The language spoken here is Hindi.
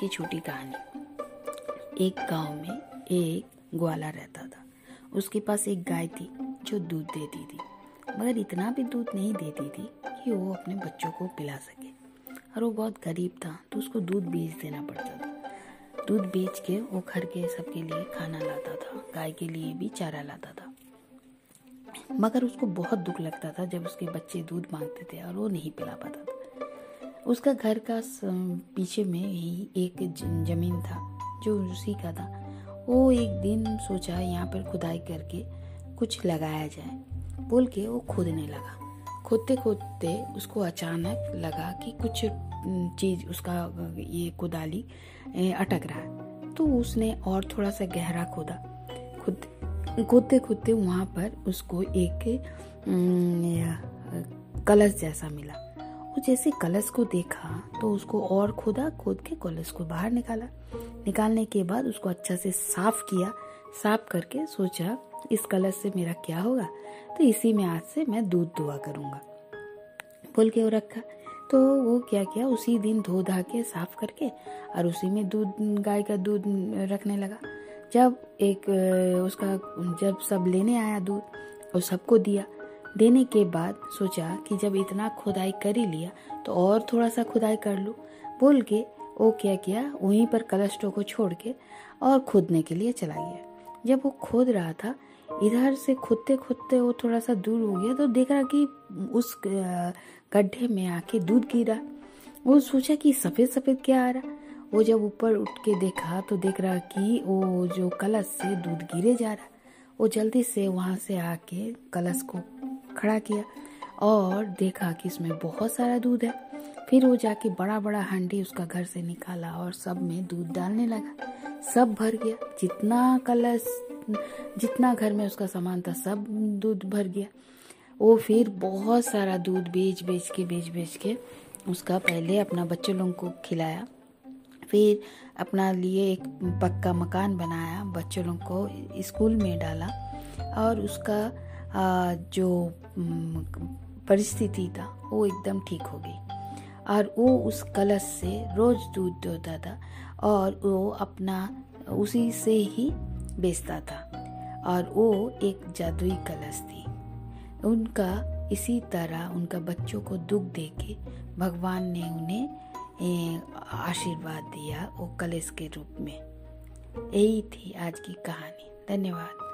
की छोटी कहानी। एक गाँव में एक ग्वाला रहता था। उसके पास एक गाय थी जो दूध देती थी, मगर इतना भी दूध नहीं देती थी कि वो अपने बच्चों को पिला सके। और वो बहुत गरीब था तो उसको दूध बेच देना पड़ता था। दूध बेच के वो घर के सबके लिए खाना लाता था, गाय के लिए भी चारा लाता था। मगर उसको बहुत दुख लगता था जब उसके बच्चे दूध मांगते थे और वो नहीं पिला पाता था। उसका घर का पीछे में ही एक ज़मीन था, जो उसी का था। वो एक दिन सोचा, यहाँ पर खुदाई करके कुछ लगाया जाए। बोल के वो खोदने लगा। खोदते खोदते उसको अचानक लगा कि कुछ चीज़ उसका, ये कुदाली अटक रहा है। तो उसने और थोड़ा सा गहरा खोदा। खुद, खोदते खोदते वहाँ पर उसको एक कलश जैसा मिला। वो जैसे कलश को देखा तो उसको और खोदा, खोद के कलश को बाहर निकाला। निकालने के बाद उसको अच्छा से साफ़ किया, साफ़ करके सोचा, इस कलश से मेरा क्या होगा? तो इसी में आज से मैं दूध दुआ करूँगा। बोल के वो रखा। तो वो क्या किया? उसी दिन धो धा के साफ़ करके और उसी में दूध, गाय का दूध रखने लगा। जब एक, उसका, जब सब लेने आया दूध और सबको दिया देने के बाद सोचा कि जब इतना खुदाई कर ही लिया तो और थोड़ा सा खुदाई कर लूँ। बोल के वो क्या किया, वहीं पर कलस्टों को छोड़ के और खोदने के लिए चला गया। जब वो खोद रहा था, इधर से खोदते खोदते वो थोड़ा सा दूर हो गया तो देख रहा कि उस गड्ढे में आके दूध गिरा। वो सोचा कि सफ़ेद सफ़ेद क्या आ रहा। वो जब ऊपर उठ के देखा तो देख रहा कि वो जो कलश से दूध गिरे जा रहा। वो जल्दी से वहाँ से आके कलश को खड़ा किया और देखा कि इसमें बहुत सारा दूध है। फिर वो जाके बड़ा बड़ा हांडी उसका घर से निकाला और सब में दूध डालने लगा। सब भर गया। जितना कलश, जितना घर में उसका सामान था, सब दूध भर गया। वो फिर बहुत सारा दूध बेच बेच के, बेच बेच के उसका पहले अपना बच्चों लोगों को खिलाया। फिर अपना लिए एक पक्का मकान बनाया, बच्चों लोगों को स्कूल में डाला और उसका जो परिस्थिति था, वो एकदम ठीक हो गई। और वो उस कलश से रोज दूध देता था और वो अपना, उसी से ही बेचता था। और वो एक जादुई कलश थी। उनका इसी तरह उनका बच्चों को दुख दे के भगवान ने उन्हें आशीर्वाद दिया वो कलश के रूप में। यही थी आज की कहानी। धन्यवाद।